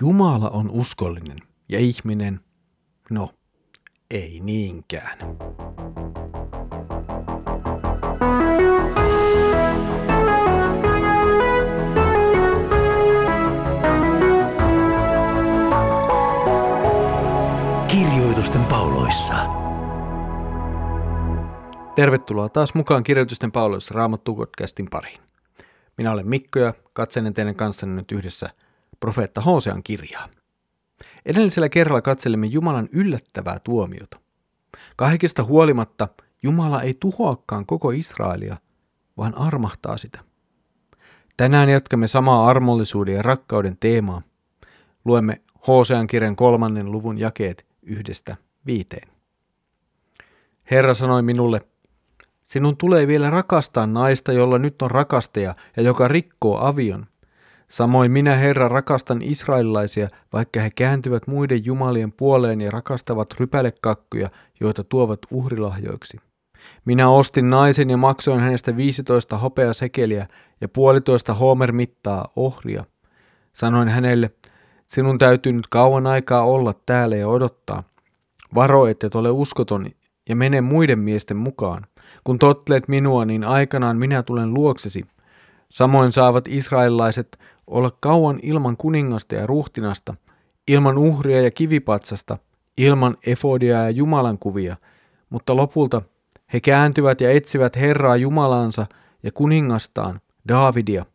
Jumala on uskollinen ja ihminen, no, ei niinkään. Kirjoitusten pauloissa. Tervetuloa taas mukaan Kirjoitusten pauloissa Raamattu podcastin pariin. Minä olen Mikko ja katselen teidän kanssanne nyt yhdessä profeetta Hosean kirjaa. Edellisellä kerralla katselimme Jumalan yllättävää tuomiota. Kaikesta huolimatta Jumala ei tuhoakaan koko Israelia, vaan armahtaa sitä. Tänään jatkamme samaa armollisuuden ja rakkauden teemaa. Luemme Hosean kirjan kolmannen luvun jakeet yhdestä viiteen. Herra sanoi minulle, sinun tulee vielä rakastaa naista, jolla nyt on rakastaja ja joka rikkoo avion. Samoin minä, Herra, rakastan israelilaisia, vaikka he kääntyvät muiden jumalien puoleen ja rakastavat rypälekakkuja, joita tuovat uhrilahjoiksi. Minä ostin naisen ja maksoin hänestä 15 sekeliä ja puolitoista homer mittaa ohria. Sanoin hänelle, sinun täytyy nyt kauan aikaa olla täällä ja odottaa. Varo, et ole uskoton ja mene muiden miesten mukaan. Kun tottelet minua, niin aikanaan minä tulen luoksesi. Samoin saavat israelilaiset olla kauan ilman kuningasta ja ruhtinasta, ilman uhria ja kivipatsasta, ilman efodia ja Jumalan kuvia, mutta lopulta he kääntyvät ja etsivät Herraa Jumalansa ja kuningastaan, Daavidia.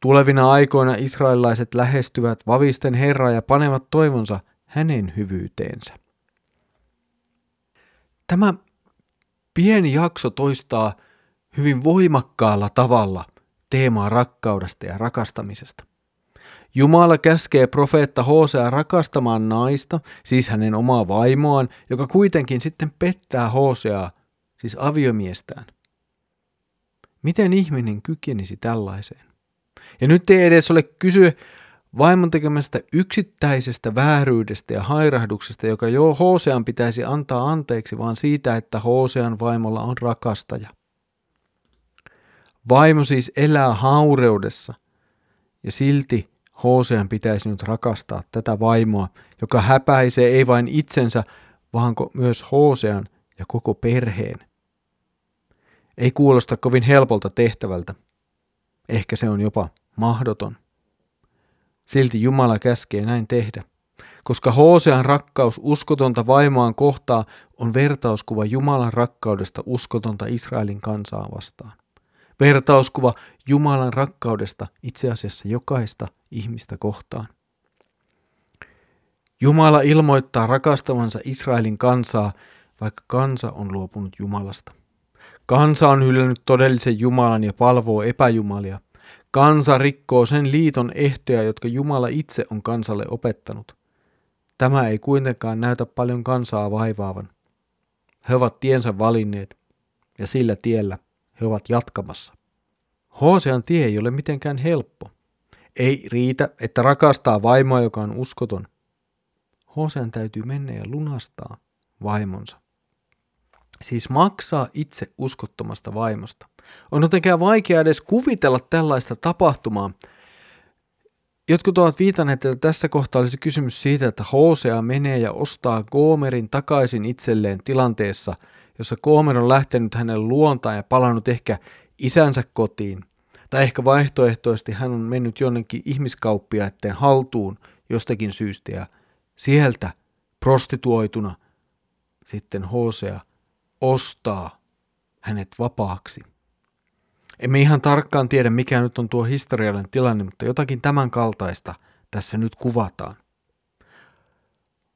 Tulevina aikoina israelilaiset lähestyvät vavisten Herraa ja panevat toivonsa hänen hyvyyteensä. Tämä pieni jakso toistaa hyvin voimakkaalla tavalla teemaa rakkaudesta ja rakastamisesta. Jumala käskee profeetta Hosea rakastamaan naista, siis hänen omaa vaimoaan, joka kuitenkin sitten pettää Hoseaa, siis aviomiestään. Miten ihminen kykenisi tällaiseen? Ja nyt ei edes ole kysyä vaimon tekemästä yksittäisestä vääryydestä ja hairahduksesta, joka jo Hosean pitäisi antaa anteeksi, vaan siitä, että Hosean vaimolla on rakastaja. Vaimo siis elää haureudessa, ja silti Hosean pitäisi nyt rakastaa tätä vaimoa, joka häpäisee ei vain itsensä, vaan myös Hosean ja koko perheen. Ei kuulosta kovin helpolta tehtävältä. Ehkä se on jopa mahdoton. Silti Jumala käskee näin tehdä, koska Hosean rakkaus uskotonta vaimoaan kohtaa on vertauskuva Jumalan rakkaudesta uskotonta Israelin kansaa vastaan. Vertauskuva Jumalan rakkaudesta itse asiassa jokaista ihmistä kohtaan. Jumala ilmoittaa rakastavansa Israelin kansaa, vaikka kansa on luopunut Jumalasta. Kansa on hylännyt todellisen Jumalan ja palvoo epäjumalia. Kansa rikkoo sen liiton ehtoja, jotka Jumala itse on kansalle opettanut. Tämä ei kuitenkaan näytä paljon kansaa vaivaavan. He ovat tiensä valinneet, ja sillä tiellä he ovat jatkamassa. Hosean tie ei ole mitenkään helppo. Ei riitä, että rakastaa vaimoa, joka on uskoton. Hosean täytyy mennä ja lunastaa vaimonsa. Siis maksaa itse uskottomasta vaimosta. On jotenkin vaikea edes kuvitella tällaista tapahtumaa. Jotkut ovat viitanneet, että tässä kohtaa olisi kysymys siitä, että Hosea menee ja ostaa Gomerin takaisin itselleen tilanteessa, jossa Gomer on lähtenyt hänen luontaan ja palannut ehkä isänsä kotiin. Tai ehkä vaihtoehtoisesti hän on mennyt jonnekin ihmiskauppiaiden haltuun jostakin syystä ja sieltä prostituoituna sitten Hosea ostaa hänet vapaaksi. Emme ihan tarkkaan tiedä, mikä nyt on tuo historiallinen tilanne, mutta jotakin tämän kaltaista tässä nyt kuvataan.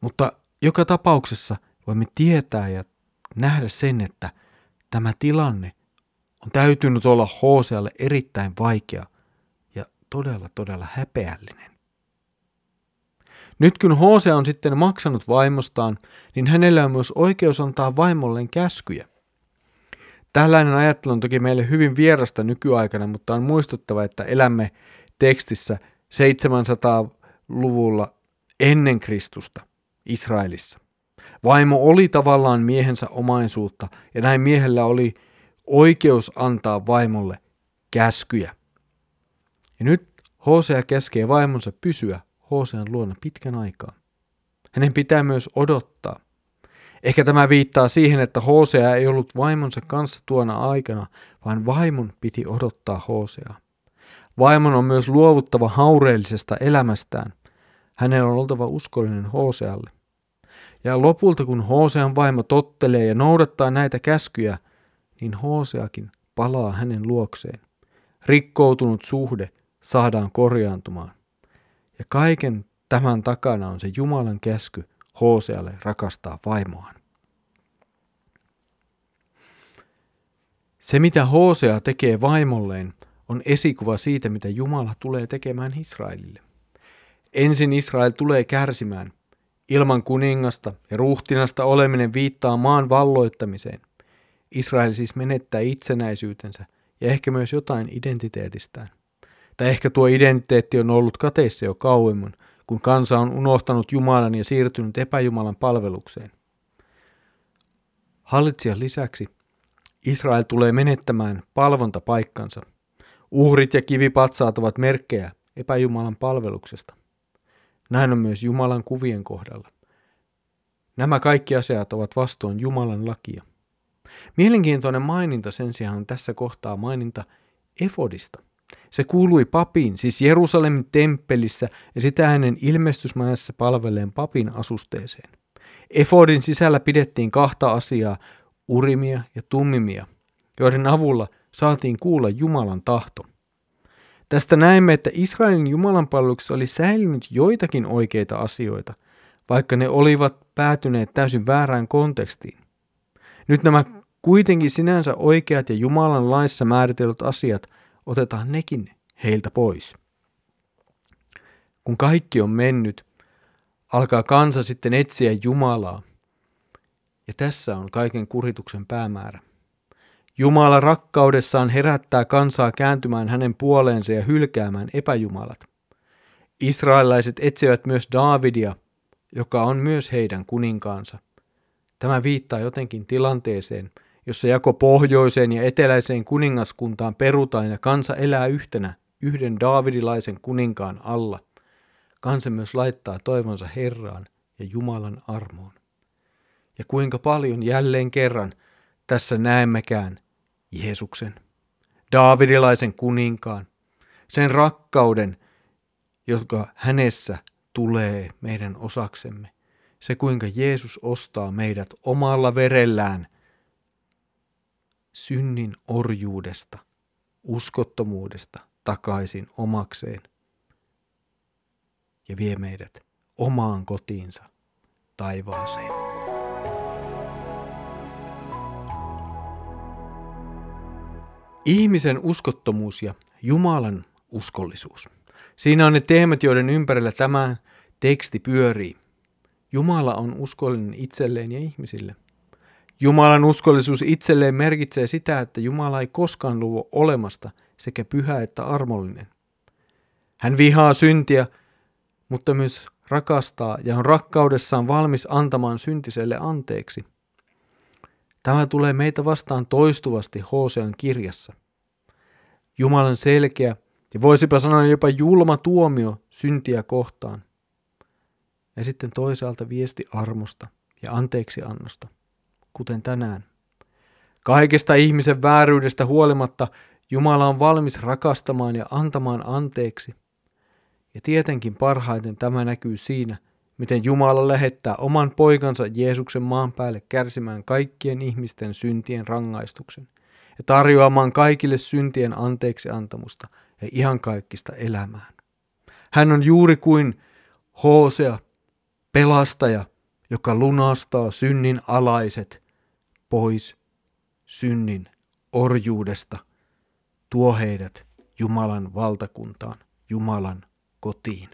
Mutta joka tapauksessa voimme tietää ja nähdä sen, että tämä tilanne on täytynyt olla Hosealle erittäin vaikea ja todella todella häpeällinen. Nyt kun Hosea on sitten maksanut vaimostaan, niin hänellä on myös oikeus antaa vaimolleen käskyjä. Tällainen ajattelu on toki meille hyvin vierasta nykyaikana, mutta on muistuttava, että elämme tekstissä 700-luvulla ennen Kristusta Israelissa. Vaimo oli tavallaan miehensä omaisuutta ja näin miehellä oli oikeus antaa vaimolle käskyjä. Ja nyt Hosea käskee vaimonsa pysyä Hosean luona pitkän aikaa. Hänen pitää myös odottaa. Ehkä tämä viittaa siihen, että Hosea ei ollut vaimonsa kanssa tuona aikana, vaan vaimon piti odottaa Hoseaa. Vaimon on myös luovuttava haureellisesta elämästään. Hänen on oltava uskollinen Hosealle. Ja lopulta kun Hosean vaimo tottelee ja noudattaa näitä käskyjä, niin Hoseakin palaa hänen luokseen. Rikkoutunut suhde saadaan korjaantumaan. Ja kaiken tämän takana on se Jumalan käsky Hosealle rakastaa vaimoaan. Se, mitä Hosea tekee vaimolleen, on esikuva siitä, mitä Jumala tulee tekemään Israelille. Ensin Israel tulee kärsimään. Ilman kuningasta ja ruhtinasta oleminen viittaa maan valloittamiseen. Israel siis menettää itsenäisyytensä ja ehkä myös jotain identiteetistään. Tai ehkä tuo identiteetti on ollut kateissa jo kauemmin, kun kansa on unohtanut Jumalan ja siirtynyt epäjumalan palvelukseen. Hallitsijan lisäksi Israel tulee menettämään palvontapaikkansa. Uhrit ja kivipatsaat ovat merkkejä epäjumalan palveluksesta. Näin on myös Jumalan kuvien kohdalla. Nämä kaikki asiat ovat vastoin Jumalan lakia. Mielenkiintoinen maininta sen sijaan on tässä kohtaa maininta efodista. Se kuului papiin, siis Jerusalemin temppelissä ja sitä hänen ilmestysmajassa palveleen papin asusteeseen. Efodin sisällä pidettiin kahta asiaa, urimia ja tummimia, joiden avulla saatiin kuulla Jumalan tahto. Tästä näemme, että Israelin Jumalan palveluksessa oli säilynyt joitakin oikeita asioita, vaikka ne olivat päätyneet täysin väärään kontekstiin. Nyt nämä kuitenkin sinänsä oikeat ja Jumalan laissa määritellyt asiat otetaan nekin heiltä pois. Kun kaikki on mennyt, alkaa kansa sitten etsiä Jumalaa. Ja tässä on kaiken kurituksen päämäärä. Jumala rakkaudessaan herättää kansaa kääntymään hänen puoleensa ja hylkäämään epäjumalat. Israelaiset etsivät myös Daavidia, joka on myös heidän kuninkaansa. Tämä viittaa jotenkin tilanteeseen, jossa jako pohjoiseen ja eteläiseen kuningaskuntaan perutaan ja kansa elää yhtenä yhden Daavidilaisen kuninkaan alla. Kansa myös laittaa toivonsa Herraan ja Jumalan armoon. Ja kuinka paljon jälleen kerran tässä näemmekään Jeesuksen, Daavidilaisen kuninkaan, sen rakkauden, joka hänessä tulee meidän osaksemme. Se kuinka Jeesus ostaa meidät omalla verellään synnin orjuudesta, uskottomuudesta takaisin omakseen ja vie meidät omaan kotiinsa taivaaseen. Ihmisen uskottomuus ja Jumalan uskollisuus. Siinä on ne teemat, joiden ympärillä tämä teksti pyörii. Jumala on uskollinen itselleen ja ihmisille. Jumalan uskollisuus itselleen merkitsee sitä, että Jumala ei koskaan luo olemasta sekä pyhä että armollinen. Hän vihaa syntiä, mutta myös rakastaa ja on rakkaudessaan valmis antamaan syntiselle anteeksi – Tämä tulee meitä vastaan toistuvasti Hosean kirjassa. Jumalan selkeä ja voisipa sanoa jopa julma tuomio syntiä kohtaan. Ja sitten toisaalta viesti armosta ja anteeksiannosta, kuten tänään. Kaikesta ihmisen vääryydestä huolimatta Jumala on valmis rakastamaan ja antamaan anteeksi. Ja tietenkin parhaiten tämä näkyy siinä – miten Jumala lähettää oman poikansa Jeesuksen maan päälle kärsimään kaikkien ihmisten syntien rangaistuksen ja tarjoamaan kaikille syntien anteeksi antamusta ja ihan kaikkista elämään. Hän on juuri kuin Hosea, pelastaja, joka lunastaa synnin alaiset pois synnin orjuudesta, tuo heidät Jumalan valtakuntaan, Jumalan kotiin.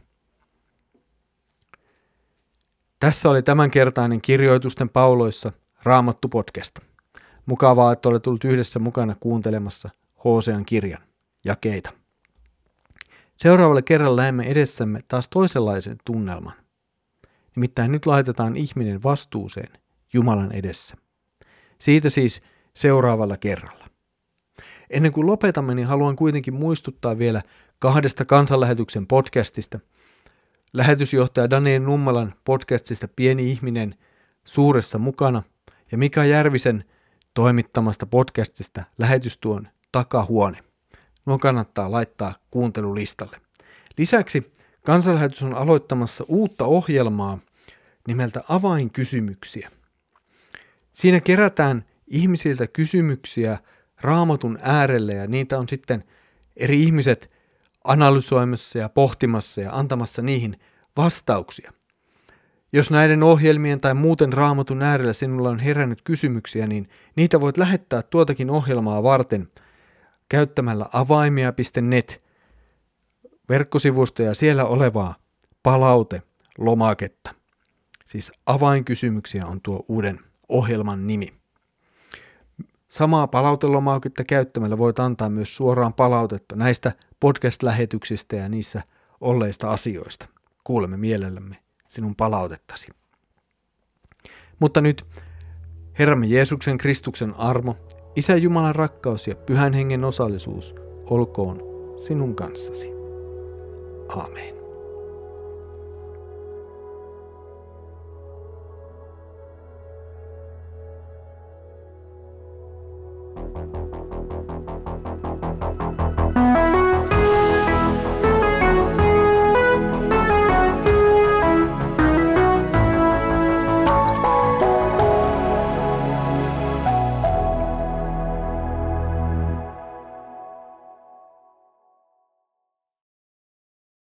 Tässä oli tämänkertainen kirjoitusten pauloissa Raamattu podcast. Mukavaa, että olet tullut yhdessä mukana kuuntelemassa Hosean kirjan jakeita. Seuraavalle kerralla näemme edessämme taas toisenlaisen tunnelman. Nimittäin nyt laitetaan ihminen vastuuseen Jumalan edessä. Siitä siis seuraavalla kerralla. Ennen kuin lopetamme, niin haluan kuitenkin muistuttaa vielä kahdesta kansanlähetyksen podcastista – lähetysjohtaja Daniel Nummelan podcastista Pieni ihminen suuressa mukana ja Mika Järvisen toimittamasta podcastista Lähetystuon takahuone. Nuo kannattaa laittaa kuuntelulistalle. Lisäksi kansanlähetys on aloittamassa uutta ohjelmaa nimeltä Avainkysymyksiä. Siinä kerätään ihmisiltä kysymyksiä raamatun äärelle ja niitä on sitten eri ihmiset analysoimassa ja pohtimassa ja antamassa niihin vastauksia. Jos näiden ohjelmien tai muuten raamatun äärellä sinulla on herännyt kysymyksiä, niin niitä voit lähettää tuotakin ohjelmaa varten käyttämällä avaimia.net verkkosivustoja siellä olevaa palaute-lomaketta. Siis avainkysymyksiä on tuo uuden ohjelman nimi. Samaa palautelomaketta käyttämällä voit antaa myös suoraan palautetta näistä podcast-lähetyksistä ja niissä olleista asioista. Kuulemme mielellämme sinun palautettasi. Mutta nyt Herramme Jeesuksen Kristuksen armo, Isä Jumalan rakkaus ja Pyhän Hengen osallisuus olkoon sinun kanssasi. Amen.